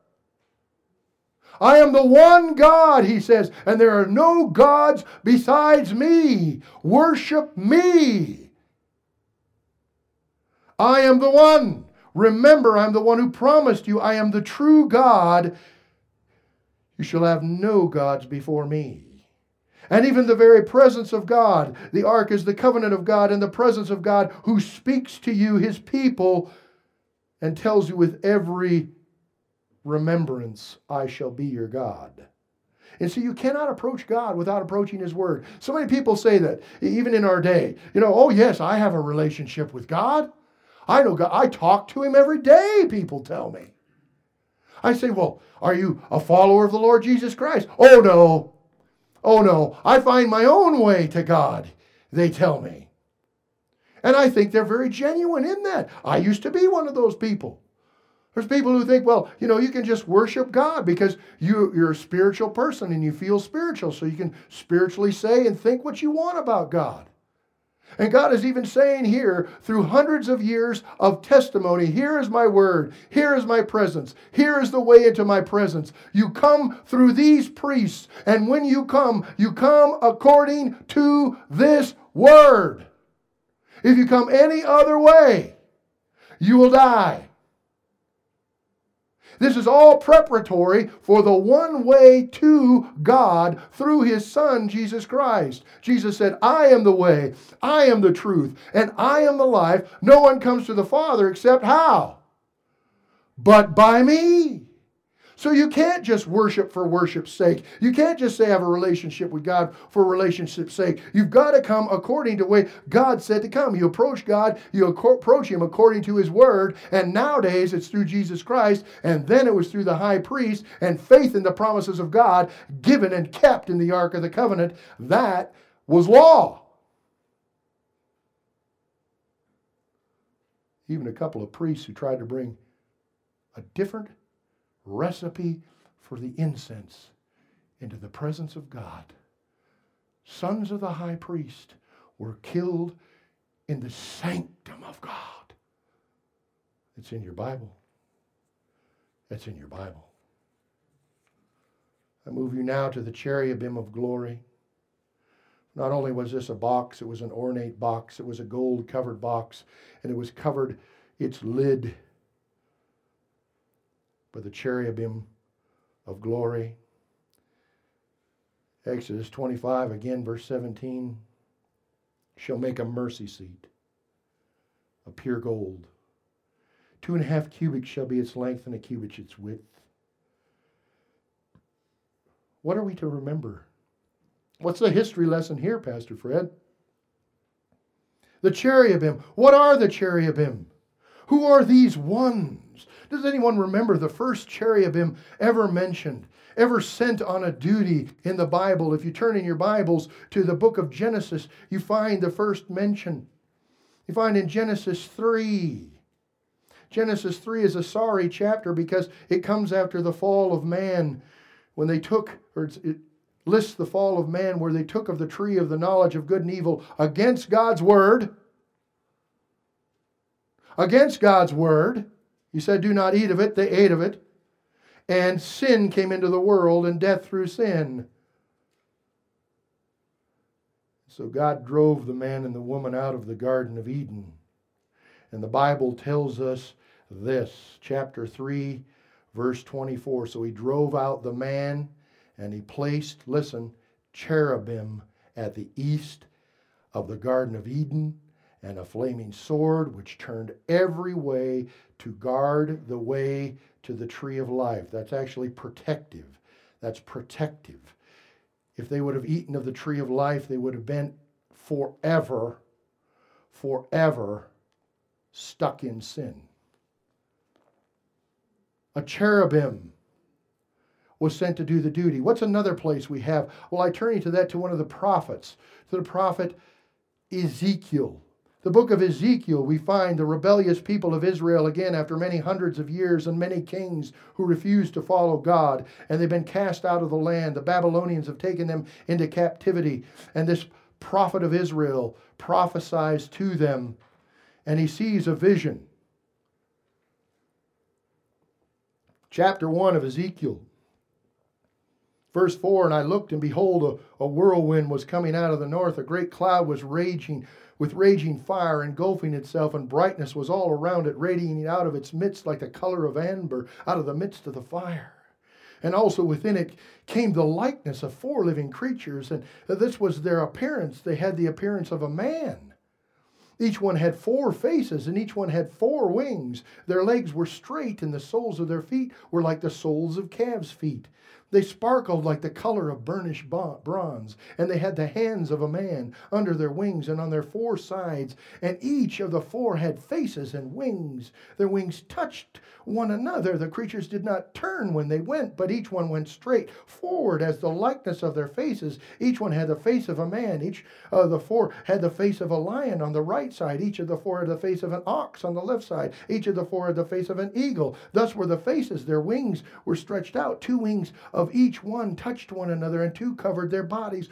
I am the one God, he says, and there are no gods besides me. Worship me. I am the one. Remember, I'm the one who promised you, I am the true God. You shall have no gods before me. And even the very presence of God, the ark is the covenant of God and the presence of God who speaks to you, his people, and tells you with every remembrance, I shall be your God. And so you cannot approach God without approaching His Word. So many people say that, even in our day. You know, oh, yes, I have a relationship with God. I know God. I talk to him every day, people tell me. I say, Well, are you a follower of the Lord Jesus Christ? Oh, no. Oh, no. I find my own way to God, they tell me. And I think they're very genuine in that. I used to be one of those people. There's people who think, well, you know, you can just worship God because you, you're a spiritual person and you feel spiritual, so you can spiritually say and think what you want about God. And God is even saying here, through hundreds of years of testimony, here is my word, here is my presence, here is the way into my presence. You come through these priests, and when you come, you come according to this word. If you come any other way, you will die. This is all preparatory for the one way to God through his Son, Jesus Christ. Jesus said, I am the way, I am the truth, and I am the life. No one comes to the Father except how? But by me. So you can't just worship for worship's sake. You can't just say have a relationship with God for relationship's sake. You've got to come according to the way God said to come. You approach God, you approach Him according to His Word, and nowadays it's through Jesus Christ, and then it was through the high priest and faith in the promises of God given and kept in the Ark of the Covenant. That was law. Even a couple of priests who tried to bring a different recipe for the incense into the presence of God. Sons of the high priest were killed in the sanctum of God. It's in your Bible. It's in your Bible. I move you now to the cherubim of glory. Not only was this a box, it was an ornate box, it was a gold covered box, and it was covered, its lid by the cherubim of glory. Exodus 25, again, verse 17 shall make a mercy seat of pure gold. Two and a half cubits shall be its length, and a cubit its width. What are we to remember? What's the history lesson here, Pastor Fred? The cherubim. What are the cherubim? Who are these ones? Does anyone remember the first cherubim ever mentioned, ever sent on a duty in the Bible? If you turn in your Bibles to the book of Genesis, you find the first mention. You find in Genesis 3. Genesis 3 is a sorry chapter because it comes after the fall of man when they took, or it lists the fall of man where they took of the tree of the knowledge of good and evil against God's word. Against God's word. He said, Do not eat of it. They ate of it. And sin came into the world and death through sin. So God drove the man and the woman out of the Garden of Eden. And the Bible tells us this, chapter 3, verse 24. So he drove out the man and he placed, listen, cherubim at the east of the Garden of Eden and a flaming sword which turned every way to guard the way to the tree of life. That's actually protective. That's protective. If they would have eaten of the tree of life, they would have been forever, forever stuck in sin. A cherubim was sent to do the duty. What's another place we have? Well, I turn you to that to one of the prophets, to the prophet Ezekiel. The book of Ezekiel, we find the rebellious people of Israel again after many hundreds of years and many kings who refused to follow God, and they've been cast out of the land. The Babylonians have taken them into captivity, and this prophet of Israel prophesies to them, and he sees a vision. Chapter 1 of Ezekiel. Verse 4 And I looked, and behold, a, a, whirlwind was coming out of the north. A great cloud was raging with raging fire, engulfing itself, and brightness was all around it, radiating out of its midst like the color of amber out of the midst of the fire. And also within it came the likeness of four living creatures, and this was their appearance. They had the appearance of a man. Each one had four faces, and each one had four wings. Their legs were straight, and the soles of their feet were like the soles of calves' feet. They sparkled like the color of burnished bronze, and they had the hands of a man under their wings and on their four sides, and each of the four had faces and wings. Their wings touched one another. The creatures did not turn when they went, but each one went straight forward as the likeness of their faces. Each one had the face of a man. Each of the four had the face of a lion on the right side. Each of the four had the face of an ox on the left side. Each of the four had the face of an eagle. Thus were the faces. Their wings were stretched out, two wings of each one touched one another, and two covered their bodies.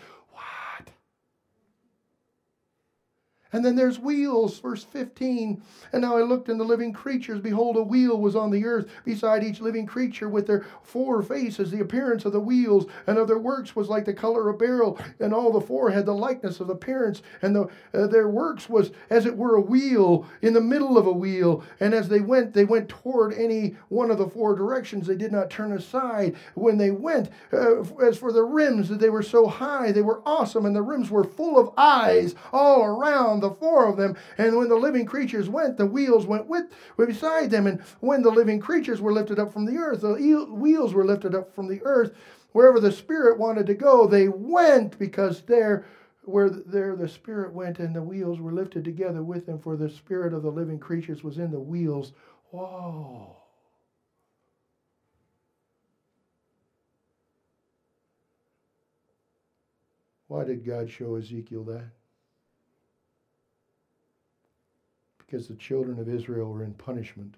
And then there's wheels, verse 15. And now I looked, and the living creatures, behold, a wheel was on the earth beside each living creature with their four faces. The appearance of the wheels and of their works was like the color of beryl, and all the four had the likeness of appearance. And the, uh, their works was as it were a wheel in the middle of a wheel. And as they went, they went toward any one of the four directions. They did not turn aside when they went. Uh, as for the rims, they were so high, they were awesome, and the rims were full of eyes all around the four of them. And when the living creatures went, the wheels went with beside them. And when the living creatures were lifted up from the earth, the wheels were lifted up from the earth. Wherever the Spirit wanted to go, they went because there where there the spirit went and the wheels were lifted together with him for the spirit of the living creatures was in the wheels whoa why did god show ezekiel that because the children of Israel were in punishment.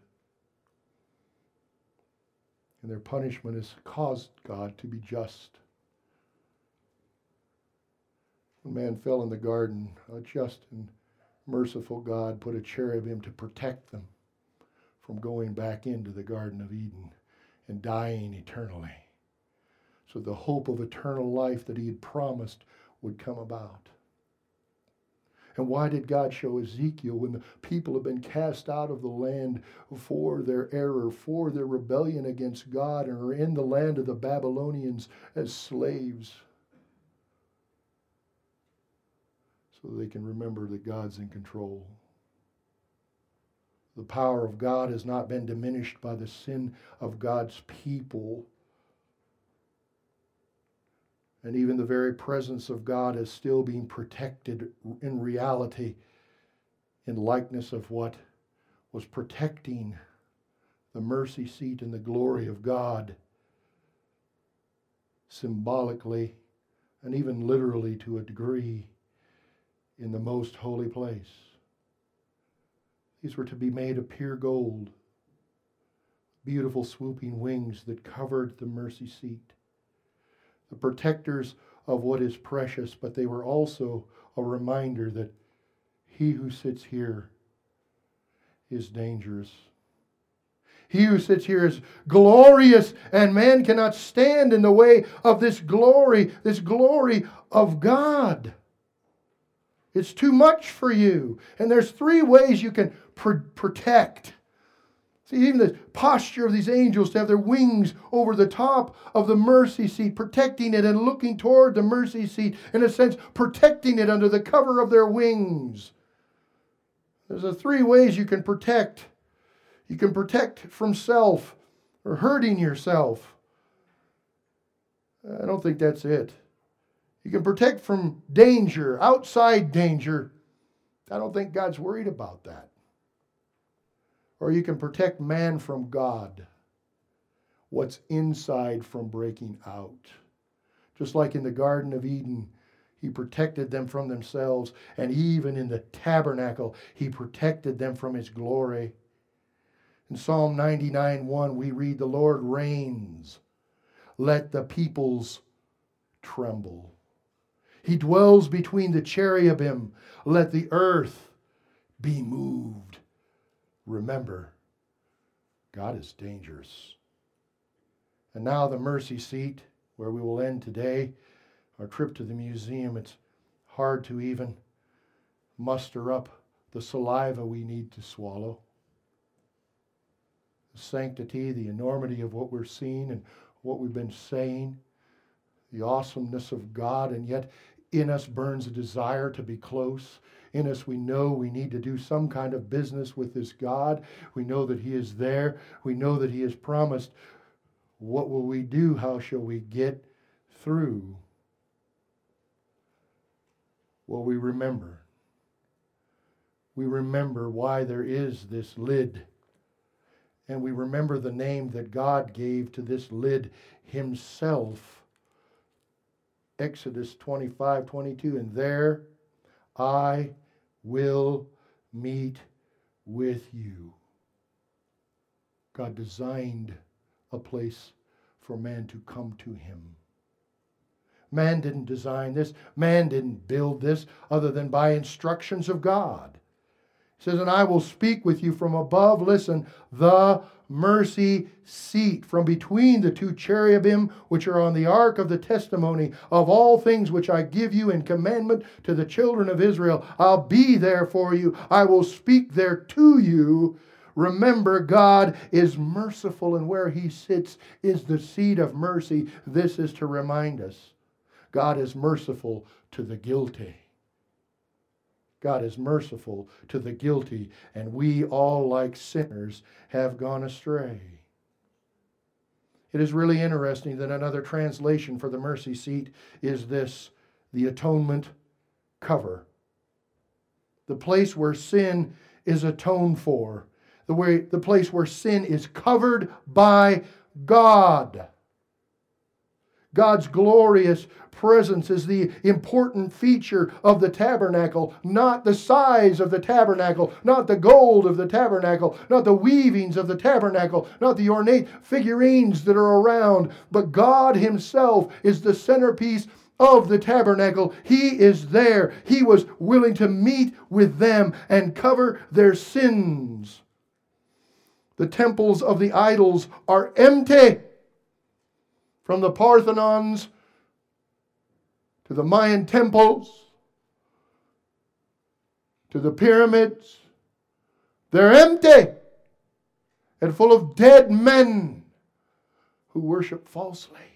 And their punishment has caused God to be just. When man fell in the garden, a just and merciful God put a cherubim to protect them from going back into the Garden of Eden and dying eternally. So the hope of eternal life that he had promised would come about. And why did God show Ezekiel when the people have been cast out of the land for their error, for their rebellion against God, and are in the land of the Babylonians as slaves? So they can remember that God's in control. The power of God has not been diminished by the sin of God's people. And even the very presence of God is still being protected in reality, in likeness of what was protecting the mercy seat and the glory of God, symbolically and even literally to a degree, in the most holy place. These were to be made of pure gold, beautiful swooping wings that covered the mercy seat, the protectors of what is precious, but they were also a reminder that he who sits here is dangerous. He who sits here is glorious, and man cannot stand in the way of this glory, this glory of God. It's too much for you. And there's three ways you can pr- protect. See, even the posture of these angels to have their wings over the top of the mercy seat, protecting it and looking toward the mercy seat, in a sense, protecting it under the cover of their wings. There's a three ways you can protect. You can protect from self or hurting yourself. I don't think that's it. You can protect from danger, outside danger. I don't think God's worried about that. Or you can protect man from God, what's inside from breaking out. Just like in the Garden of Eden, he protected them from themselves, and even in the tabernacle, he protected them from his glory. In Psalm 99 1, we read, The Lord reigns, let the peoples tremble. He dwells between the cherubim. Let the earth be moved. Remember, God is dangerous. And now, the mercy seat, where we will end today, our trip to the museum. It's hard to even muster up the saliva we need to swallow. The sanctity, the enormity of what we're seeing and what we've been saying, the awesomeness of God, and yet in us burns a desire to be close. In us, we know we need to do some kind of business with this God. We know that He is there. We know that He has promised. What will we do? How shall we get through? Well, we remember. We remember why there is this lid. And we remember the name that God gave to this lid Himself Exodus 25, 22. And there I will meet with you. God designed a place for man to come to him. Man didn't design this, man didn't build this other than by instructions of God. Says, And I will speak with you from above. Listen, the mercy seat from between the two cherubim which are on the ark of the testimony of all things which I give you in commandment to the children of Israel. I'll be there for you. I will speak there to you. Remember, God is merciful, and where He sits is the seat of mercy. This is to remind us God is merciful to the guilty. God is merciful to the guilty, and we all, like sinners, have gone astray. It is really interesting that another translation for the mercy seat is this the atonement cover. The place where sin is atoned for, the, way, the place where sin is covered by God. God's glorious presence is the important feature of the tabernacle, not the size of the tabernacle, not the gold of the tabernacle, not the weavings of the tabernacle, not the ornate figurines that are around, but God Himself is the centerpiece of the tabernacle. He is there. He was willing to meet with them and cover their sins. The temples of the idols are empty from the Parthenons to the Mayan temples to the pyramids. They're empty and full of dead men who worship falsely.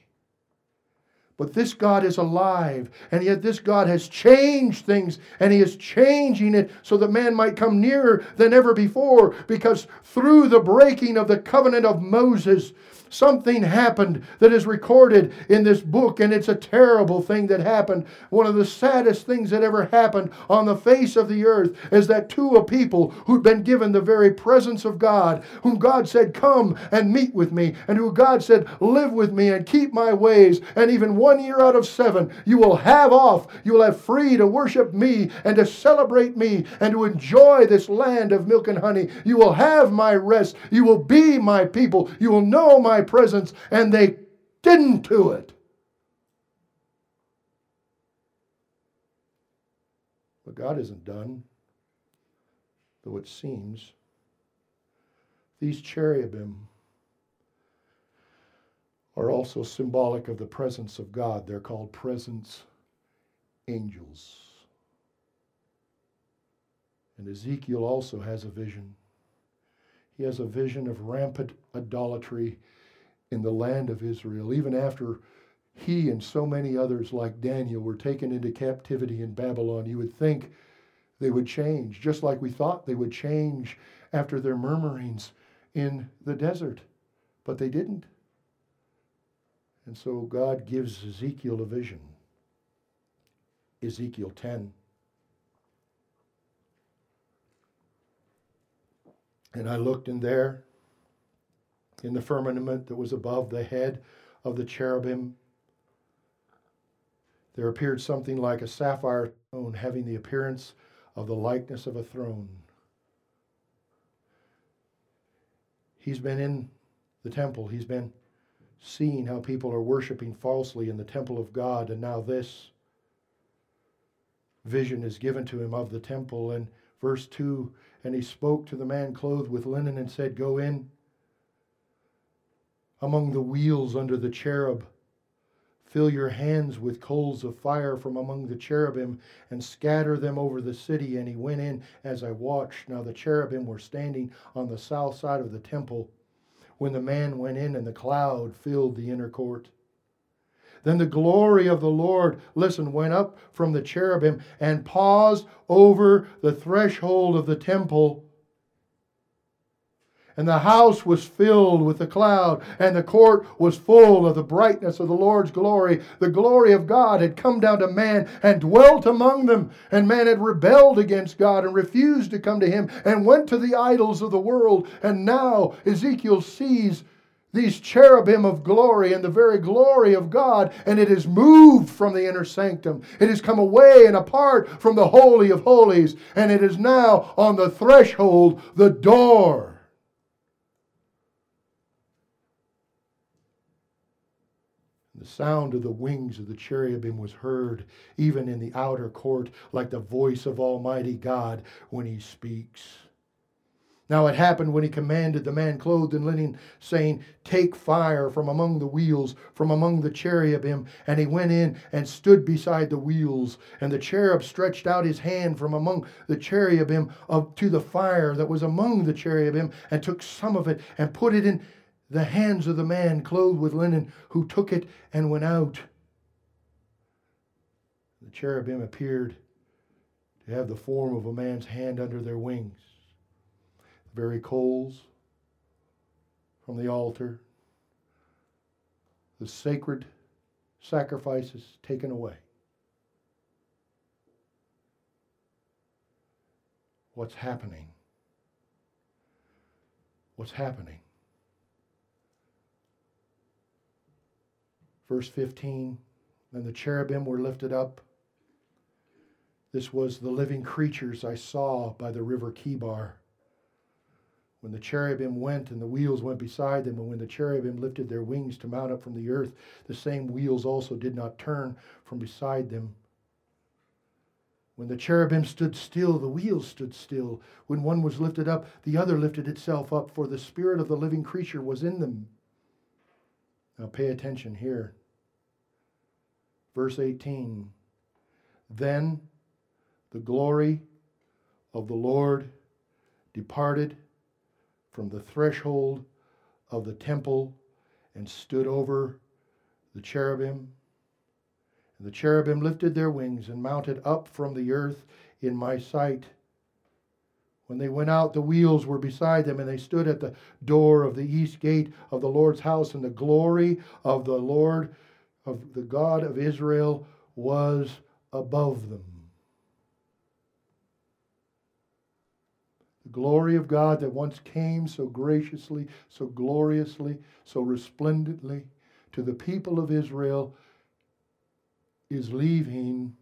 But this God is alive, and yet this God has changed things, and He is changing it so that man might come nearer than ever before. Because through the breaking of the covenant of Moses, Something happened that is recorded in this book, and it's a terrible thing that happened. One of the saddest things that ever happened on the face of the earth is that two of people who'd been given the very presence of God, whom God said, Come and meet with me, and who God said, Live with me and keep my ways, and even one year out of seven, you will have off, you will have free to worship me and to celebrate me and to enjoy this land of milk and honey. You will have my rest, you will be my people, you will know my presence, and they didn't do it. But God isn't done, though it seems. These cherubim are also symbolic of the presence of God. They're called presence angels. And Ezekiel also has a vision. He has a vision of rampant idolatry in the land of Israel, even after he and so many others like Daniel were taken into captivity in Babylon, you would think they would change, just like we thought they would change after their murmurings in the desert. But they didn't. And so God gives Ezekiel a vision. Ezekiel 10. And I looked, in there in the firmament that was above the head of the cherubim. There appeared something like a sapphire stone having the appearance of the likeness of a throne. He's been in the temple. He's been seeing how people are worshiping falsely in the temple of God, and now this vision is given to him of the temple. And verse 2 And he spoke to the man clothed with linen and said, Go in among the wheels under the cherub. Fill your hands with coals of fire from among the cherubim and scatter them over the city. And he went in as I watched. Now the cherubim were standing on the south side of the temple when the man went in, and the cloud filled the inner court. Then the glory of the Lord, listen, went up from the cherubim and paused over the threshold of the temple and the house was filled with the cloud, and the court was full of the brightness of the Lord's glory. The glory of God had come down to man and dwelt among them, and man had rebelled against God and refused to come to him and went to the idols of the world. And now Ezekiel sees these cherubim of glory and the very glory of God, and it is moved from the inner sanctum. It has come away and apart from the Holy of Holies, and it is now on the threshold, the door The sound of the wings of the cherubim was heard even in the outer court, like the voice of Almighty God when he speaks. Now it happened when he commanded the man clothed in linen, saying, Take fire from among the wheels, from among the cherubim. And he went in and stood beside the wheels. And the cherub stretched out his hand from among the cherubim up to the fire that was among the cherubim, and took some of it and put it in the hands of the man clothed with linen who took it and went out. The cherubim appeared to have the form of a man's hand under their wings. The very coals from the altar, the sacred sacrifices taken away. What's happening? What's happening? Verse 15 And the cherubim were lifted up. This was the living creatures I saw by the river Chebar. When the cherubim went and the wheels went beside them, and when the cherubim lifted their wings to mount up from the earth, the same wheels also did not turn from beside them. When the cherubim stood still, the wheels stood still. When one was lifted up, the other lifted itself up, for the spirit of the living creature was in them. Now pay attention here. Verse 18 Then the glory of the Lord departed from the threshold of the temple and stood over the cherubim And the cherubim lifted their wings and mounted up from the earth in my sight. When they went out, the wheels were beside them, and they stood at the door of the east gate of the Lord's house, and the glory of the Lord, of the God of Israel, was above them. The glory of God that once came so graciously, so gloriously, so resplendently to the people of Israel is leaving.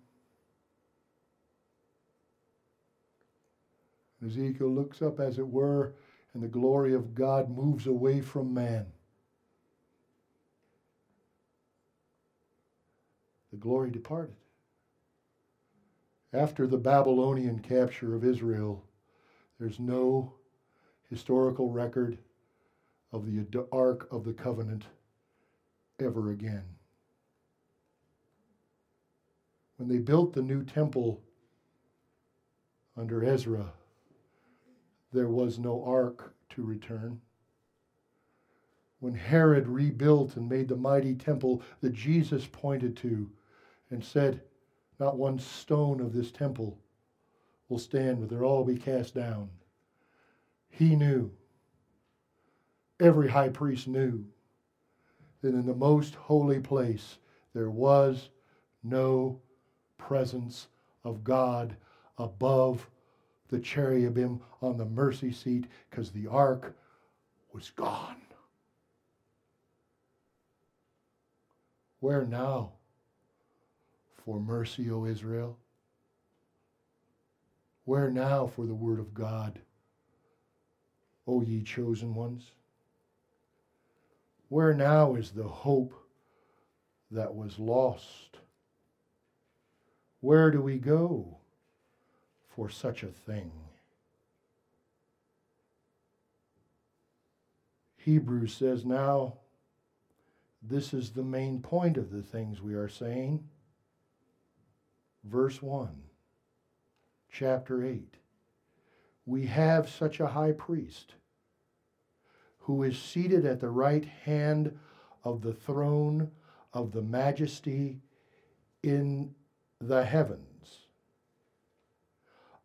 Ezekiel looks up, as it were, and the glory of God moves away from man. The glory departed. After the Babylonian capture of Israel, there's no historical record of the Ark of the Covenant ever again. When they built the new temple under Ezra, there was no ark to return. When Herod rebuilt and made the mighty temple that Jesus pointed to and said, Not one stone of this temple will stand, but they'll all be cast down. He knew, every high priest knew, that in the most holy place there was no presence of God above the cherubim on the mercy seat because the ark was gone. Where now for mercy, O Israel? Where now for the word of God, O ye chosen ones? Where now is the hope that was lost? Where do we go for such a thing? Hebrews says now, this is the main point of the things we are saying. Verse 1 chapter 8. We have such a high priest who is seated at the right hand of the throne of the majesty in the heavens,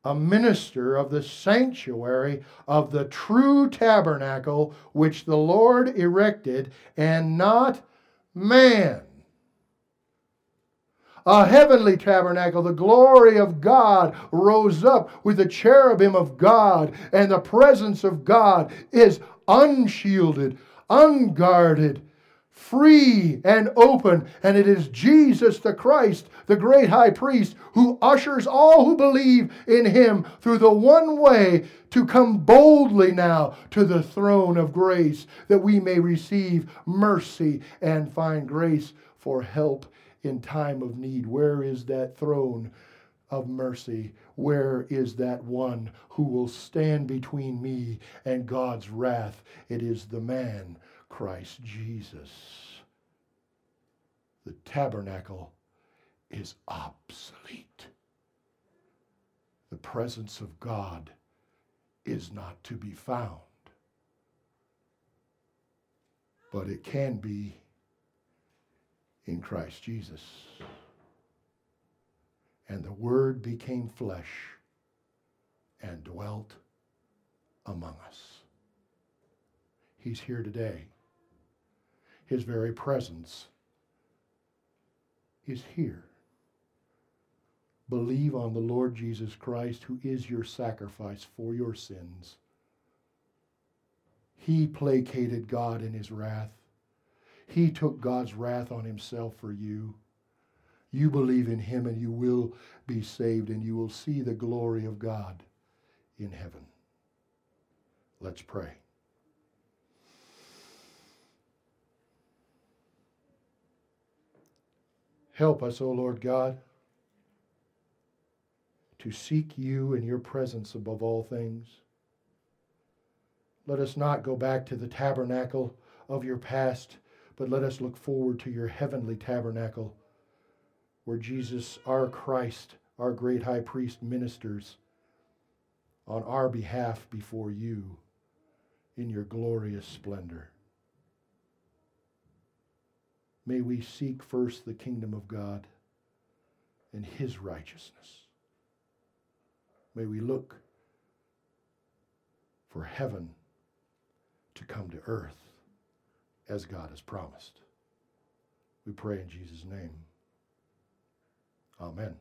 a minister of the sanctuary of the true tabernacle which the Lord erected, and not man a heavenly tabernacle. The glory of God rose up with the cherubim of God, and the presence of God is unshielded, unguarded, free, and open. And it is Jesus the Christ, the great high priest, who ushers all who believe in him through the one way to come boldly now to the throne of grace that we may receive mercy and find grace for help in time of need? Where is that throne of mercy? Where is that one who will stand between me and God's wrath? It is the man, Christ Jesus. The tabernacle is obsolete. The presence of God is not to be found. But it can be in Christ Jesus. And the Word became flesh and dwelt among us. He's here today. His very presence is here. Believe on the Lord Jesus Christ, who is your sacrifice for your sins. He placated God in his wrath. He took God's wrath on himself for you. You believe in him and you will be saved and you will see the glory of God in heaven. Let's pray. Help us, O Lord God, to seek you in your presence above all things. Let us not go back to the tabernacle of your past but let us look forward to your heavenly tabernacle where Jesus, our Christ, our great high priest, ministers on our behalf before you in your glorious splendor. May we seek first the kingdom of God and His righteousness. May we look for heaven to come to earth as God has promised. We pray in Jesus' name. Amen.